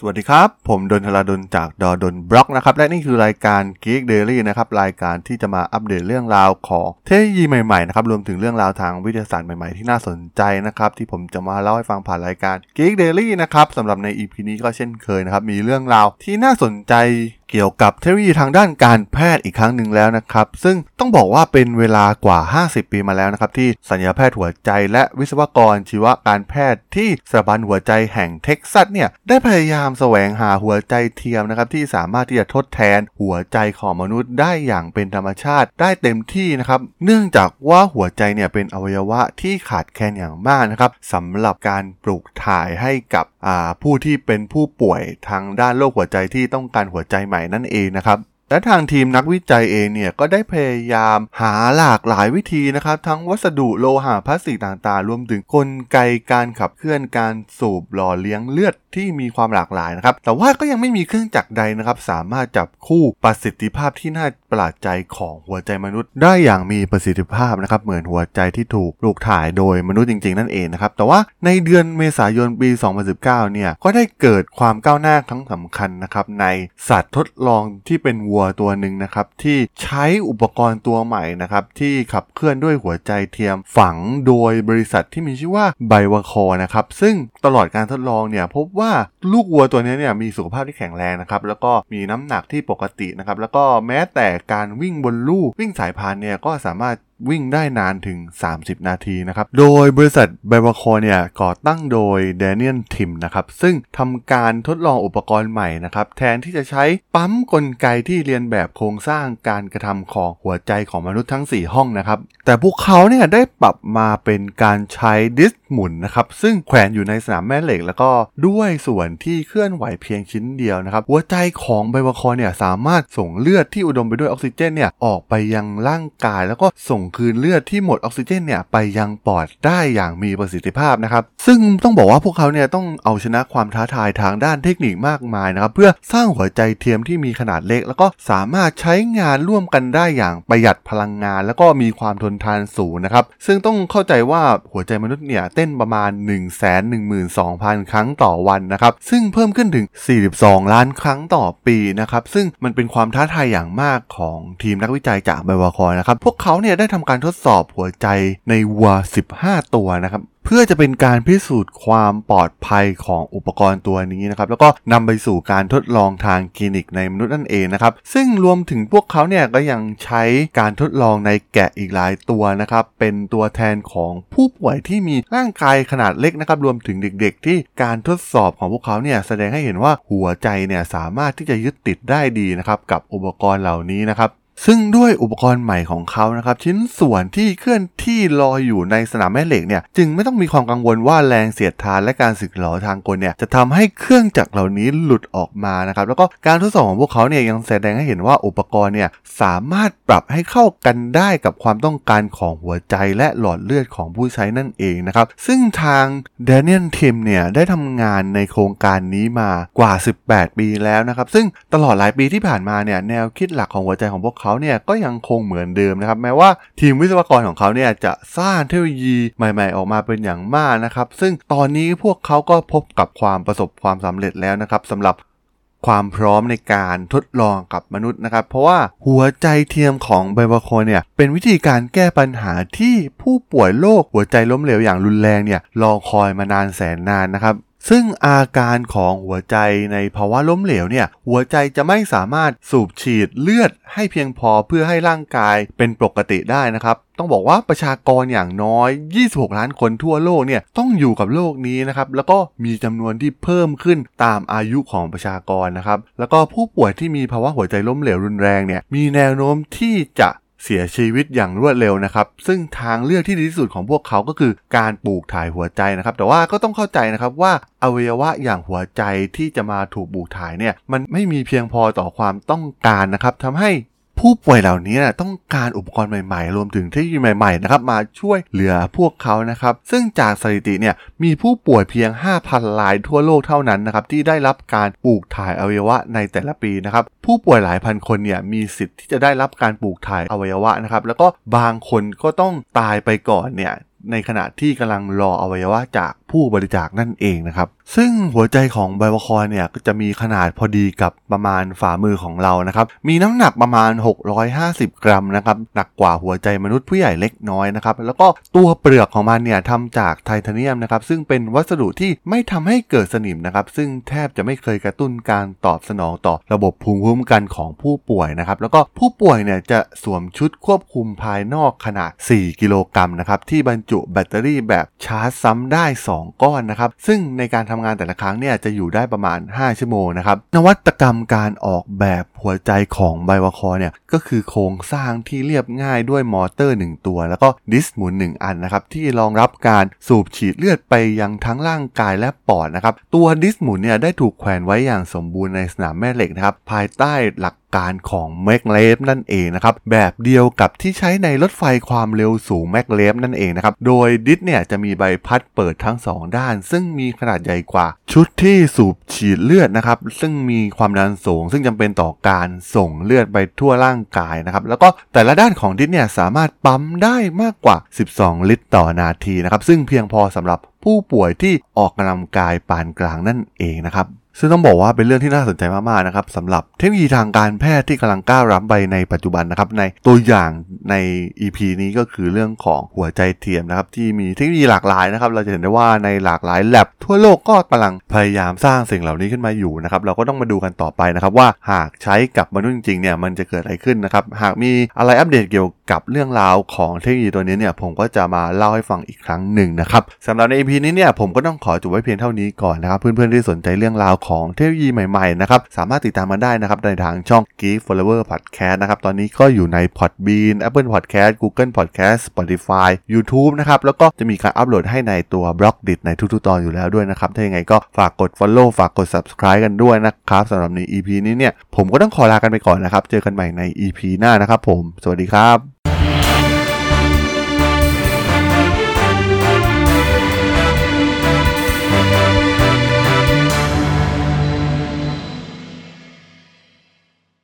สวัสดีครับ ผมดนทลาดนจากดอดนบล็อกนะครับ และนี่คือรายการ Geek Daily นะครับ รายการที่จะมาอัปเดตเรื่องราวของเทคโนโลยีใหม่ๆนะครับ รวมถึงเรื่องราวทางวิทยาศาสตร์ใหม่ๆ ที่น่าสนใจนะครับ ที่ผมจะมาเล่าให้ฟังผ่านรายการ Geek Daily นะครับสำหรับใน EP นี้ก็เช่นเคยนะครับ มีเรื่องราวที่น่าสนใจเกี่ยวกับเทคโนโลยีทางด้านการแพทย์อีกครั้งหนึ่งแล้วนะครับ ซึ่งต้องบอกว่าเป็นเวลากว่า 50 ปีมาแล้วนะครับ ที่สัญญาแพทย์หัวใจและวิศวกรชีวการแพทย์ที่สถาบันหัวใจแห่งเท็กซัสเนี่ย ได้พยายามแสวงหาหัวใจเทียมนะครับที่สามารถที่จะทดแทนหัวใจของมนุษย์ได้อย่างเป็นธรรมชาติได้เต็มที่นะครับเนื่องจากว่าหัวใจเนี่ยเป็นอวัยวะที่ขาดแคลนอย่างมากนะครับสำหรับการปลูกถ่ายให้กับผู้ที่เป็นผู้ป่วยทางด้านโรคหัวใจที่ต้องการหัวใจใหม่นั่นเองนะครับ และทางทีมนักวิจัยเองเนี่ยก็ได้พยายามหาหลากหลายวิธีนะครับ ทั้งวัสดุโลหะพลาสติกต่างๆ รวมถึงกลไกการขับเคลื่อนการสูบหล่อเลี้ยงเลือดที่มีความหลากหลายนะครับ แต่ว่าก็ยังไม่มีเครื่องจักรใดนะครับ สามารถจับคู่ประสิทธิภาพที่น่าประหลาดใจของหัวใจมนุษย์ ได้อย่างมีประสิทธิภาพนะครับ เหมือนหัวใจที่ถูกปลูกถ่ายโดยมนุษย์จริง ๆ นั่นเองนะครับ แต่ว่าในเดือนเมษายนปี 2019 เนี่ยก็ได้เกิดความก้าวหน้าครั้งสำคัญนะครับในสัตว์ทดลองที่เป็นวัวตัวหนึ่งนะครับที่ใช้อุปกรณ์ตัวใหม่นะครับที่ขับเคลื่อนด้วยหัวใจเทียมฝังโดยบริษัทที่มีชื่อว่าไบวคอนะครับซึ่งตลอดการทดลองเนี่ยพบว่าลูกวัวตัวนี้เนี่ยมีสุขภาพที่แข็งแรงนะครับแล้วก็มีน้ำหนักที่ปกตินะครับแล้วก็แม้แต่การวิ่งบนลู่วิ่งสายพานเนี่ยก็สามารถ วิ่งได้นานถึง 30 นาทีนะครับ โดยบริษัทไบวาคอเนี่ยก่อตั้งโดยเดน i ย l ทิมนะครับ ซึ่งทำการทดลองอุปกรณ์ใหม่นะครับ แทนที่จะใช้ปั๊มกลไกที่เรียนแบบโครงสร้างการกระทำของหัวใจของมนุษย์ทั้ง 4 ห้องนะครับ แต่พวกเขาเนี่ยได้ปรับมาเป็นการใช้ดิสหมุนนะครับ ซึ่งแขวนอยู่ในสนามแม่เหล็ก แล้วก็ด้วยส่วนที่เคลื่อนไหวเพียงชิ้นเดียวนะครับ หัวใจของไบวาคอเนี่ยสามารถส่งเลือดที่อุดมไปด้วยออกซิเจนเนี่ยออกไปยังร่างกายแล้วก็ส่งคืนเลือดที่หมดออกซิเจนเนี่ยไปยังปอดได้อย่างมีประสิทธิภาพนะครับ ซึ่งต้องบอกว่าพวกเขาเนี่ยต้องเอาชนะความท้าทายทางด้านเทคนิคมากมายนะครับ เพื่อสร้างหัวใจเทียมที่มีขนาดเล็ก แล้วก็สามารถใช้งานร่วมกันได้อย่างประหยัดพลังงาน แล้วก็มีความทนทานสูงนะครับ ซึ่งต้องเข้าใจว่าหัวใจมนุษย์เนี่ยเต้นประมาณ 1 1 2 0 0 0 ครั้งต่อวันนะครับ ซึ่งเพิ่มขึ้นถึง 42 ล้านครั้งต่อปีนะครับ ซึ่งมันเป็นความท้าทายอย่างมากของทีมนักวิจัยจากไบวาคอนะครับ พวกเขาเนี่ยได้ทำการทดสอบหัวใจในวัว 15 ตัวนะครับเพื่อจะเป็นการพิสูจน์ความปลอดภัยของอุปกรณ์ตัวนี้นะครับแล้วก็นำไปสู่การทดลองทางคลินิกในมนุษย์นั่นเองนะครับซึ่งรวมถึงพวกเขาเนี่ยก็ยังใช้การทดลองในแกะอีกหลายตัวนะครับเป็นตัวแทนของผู้ป่วยที่มีร่างกายขนาดเล็กนะครับรวมถึงเด็ก ๆ ที่การทดสอบของพวกเขาเนี่ยแสดงให้เห็นว่าหัวใจเนี่ยสามารถที่จะยึดติดได้ดีนะครับกับอุปกรณ์เหล่านี้นะครับ ซึ่งด้วยอุปกรณ์ใหม่ของเขานะครับชิ้นส่วนที่เคลื่อนที่ลอยอยู่ในสนามแม่เหล็กเนี่ยจึงไม่ต้องมีความกังวลว่าแรงเสียดทานและการสึกหรอทางกลเนี่ยจะทำให้เครื่องจักรเหล่านี้หลุดออกมานะครับแล้วก็การทดสอบของพวกเขาเนี่ยยังแสดงให้เห็นว่าอุปกรณ์เนี่ยสามารถปรับให้เข้ากันได้กับความต้องการของหัวใจและหลอดเลือดของผู้ใช้นั่นเองนะครับซึ่งทางเดน i ย l ทิมเนี่ยได้ทำงานในโครงการนี้มากว่า 18 ปีแล้วนะครับซึ่งตลอดหลายปีที่ผ่านมาเนี่ยแนวคิดหลักของหัวใจของพวกเขาเนี่ยก็ยังคงเหมือนเดิมนะครับแม้ว่าทีมวิศวกรของเขาเนี่ยจะสร้างเทคโนโลยีใหม่ ๆ ออกมาเป็นอย่างมากนะครับ ซึ่งตอนนี้พวกเขาก็พบกับความประสบความสำเร็จแล้วนะครับสำหรับความพร้อมในการทดลองกับมนุษย์นะครับ เพราะว่าหัวใจเทียมของไบวาโคเนี่ยเป็นวิธีการแก้ปัญหาที่ผู้ป่วยโรคหัวใจล้มเหลวอย่างรุนแรงเนี่ยรอคอยมานานแสนนานนะครับ ซึ่งอาการของหัวใจในภาวะล้มเหลวเนี่ย หัวใจจะไม่สามารถสูบฉีดเลือดให้เพียงพอเพื่อให้ร่างกายเป็นปกติได้นะครับ ต้องบอกว่าประชากรอย่างน้อย 26 ล้านคนทั่วโลกเนี่ยต้องอยู่กับโลกนี้นะครับ แล้วก็มีจำนวนที่เพิ่มขึ้นตามอายุของประชากรนะครับ แล้วก็ผู้ป่วยที่มีภาวะหัวใจล้มเหลวรุนแรงเนี่ย มีแนวโน้มที่จะ เสียชีวิตอย่างรวดเร็วนะครับ ซึ่งทางเลือกที่ดีที่สุดของพวกเขาก็คือการปลูกถ่ายหัวใจนะครับ แต่ว่าก็ต้องเข้าใจนะครับว่าอวัยวะอย่างหัวใจที่จะมาถูกปลูกถ่ายเนี่ยมันไม่มีเพียงพอต่อความต้องการนะครับทำให้ ผู้ป่วยเหล่านี้ต้องการอุปกรณ์ใหม่ๆ รวมถึงเทคโนโลยีใหม่ๆนะครับมาช่วยเหลือพวกเขานะครับ ซึ่งจากสถิติเนี่ยมีผู้ป่วยเพียง 5,000รายทั่วโลกเท่านั้นนะครับที่ได้รับการปลูกถ่ายอวัยวะในแต่ละปีนะครับผู้ป่วยหลายพันคนเนี่ยมีสิทธิ์ที่จะได้รับการปลูกถ่ายอวัยวะนะครับแล้วก็บางคนก็ต้องตายไปก่อนเนี่ยในขณะที่กำลังรออวัยวะจากผู้บริจาคนั่นเองนะครับ ซึ่งหัวใจของไบโอคอยเนี่ยก็จะมีขนาดพอดีกับประมาณฝ่ามือของเรานะครับ มีน้ำหนักประมาณ 650 กรัมนะครับ หนักกว่าหัวใจมนุษย์ผู้ใหญ่เล็กน้อยนะครับ แล้วก็ตัวเปลือกของมันเนี่ยทำจากไทเทเนียมนะครับ ซึ่งเป็นวัสดุที่ไม่ทำให้เกิดสนิมนะครับ ซึ่งแทบจะไม่เคยกระตุ้นการตอบสนองต่อระบบภูมิคุ้มกันของผู้ป่วยนะครับ แล้วก็ผู้ป่วยเนี่ยจะสวมชุดควบคุมภายนอกขนาด 4 กิโลกรัมนะครับ ที่บรรจุแบตเตอรี่แบบชาร์จซ้ำได้ 2ก้อนนะครับซึ่งในการทำงานแต่ละครั้งเนี่ยจะอยู่ได้ประมาณ 5 ชั่วโมงนะครับนวัตกรรมการออกแบบหัวใจของไบวคอเนี่ยก็คือโครงสร้างที่เรียบง่ายด้วยมอเตอร์ 1 ตัว แล้วก็ดิสหมุน 1 อันนะครับที่รองรับการสูบฉีดเลือดไปยังทั้งร่างกายและปอดนะครับตัวดิสหมุนเนี่ยได้ถูกแขวนไว้อย่างสมบูรณ์ในสนามแม่เหล็กนะครับภายใต้หลักการของแมกเลฟนั่นเองนะครับแบบเดียวกับที่ใช้ในรถไฟความเร็วสูงแมกเลฟนั่นเองนะครับโดยดิสเนี่ยจะมีใบพัดเปิดทั้ง 2 ด้าน ซึ่งมีขนาดใหญ่กว่า ชุดที่สูบฉีดเลือดนะครับซึ่งมีความดันสูง ซึ่งจำเป็นต่อการการส่งเลือดไปทั่วร่างกายนะครับ แล้วก็แต่ละด้านของดิสเนี่ยสามารถปั๊มได้มากกว่า 12 ลิตรต่อนาทีนะครับ ซึ่งเพียงพอสำหรับผู้ป่วยที่ออกกำลังกายปานกลางนั่นเองนะครับ ซึ่งต้องบอกว่าเป็นเรื่องที่น่าสนใจมากๆนะครับสำหรับเทคโนโลยีทางการแพทย์ที่กำลังก้าวล้ำไปในปัจจุบันนะครับในตัวอย่างใน EP นี้ก็คือเรื่องของหัวใจเทียมนะครับที่มีเทคโนโลยีหลากหลายนะครับเราจะเห็นได้ว่าในหลากหลายแลบทั่วโลกก็กำลังพยายามสร้างสิ่งเหล่านี้ขึ้นมาอยู่นะครับเราก็ต้องมาดูกันต่อไปนะครับว่าหากใช้กับมนุษย์จริงๆเนี่ยมันจะเกิดอะไรขึ้นนะครับหากมีอะไรอัปเดตเกี่ยว กับเรื่องราวของเทคโนโลยีตัวนี้เนี่ยผมก็จะมาเล่าให้ฟังอีกครั้งหนึ่งนะครับสำหรับใน EP นี้เนี่ยผมก็ต้องขอจบไว้เพียงเท่านี้ก่อนนะครับเพื่อนๆที่สนใจเรื่องราวของเทคโนโลยีใหม่ๆนะครับสามารถติดตามมาได้นะครับในทางช่อง Geek Flower Podcast นะครับตอนนี้ก็อยู่ใน Podbean Apple Podcast Google Podcast Spotify YouTube นะครับแล้วก็จะมีการอัปโหลดให้ในตัวบล็อกดิในทุกๆ ตอนอยู่แล้วด้วยนะครับถ้าอย่างไงก็ฝากกด Follow ฝากกด Subscribe กันด้วยนะครับสำหรับใน EP นี้เนี่ยผมก็ต้องขอลากันไปก่อนนะครับเจอกันใหม่ใน EP หน้านะครับผม สวัสดีครับ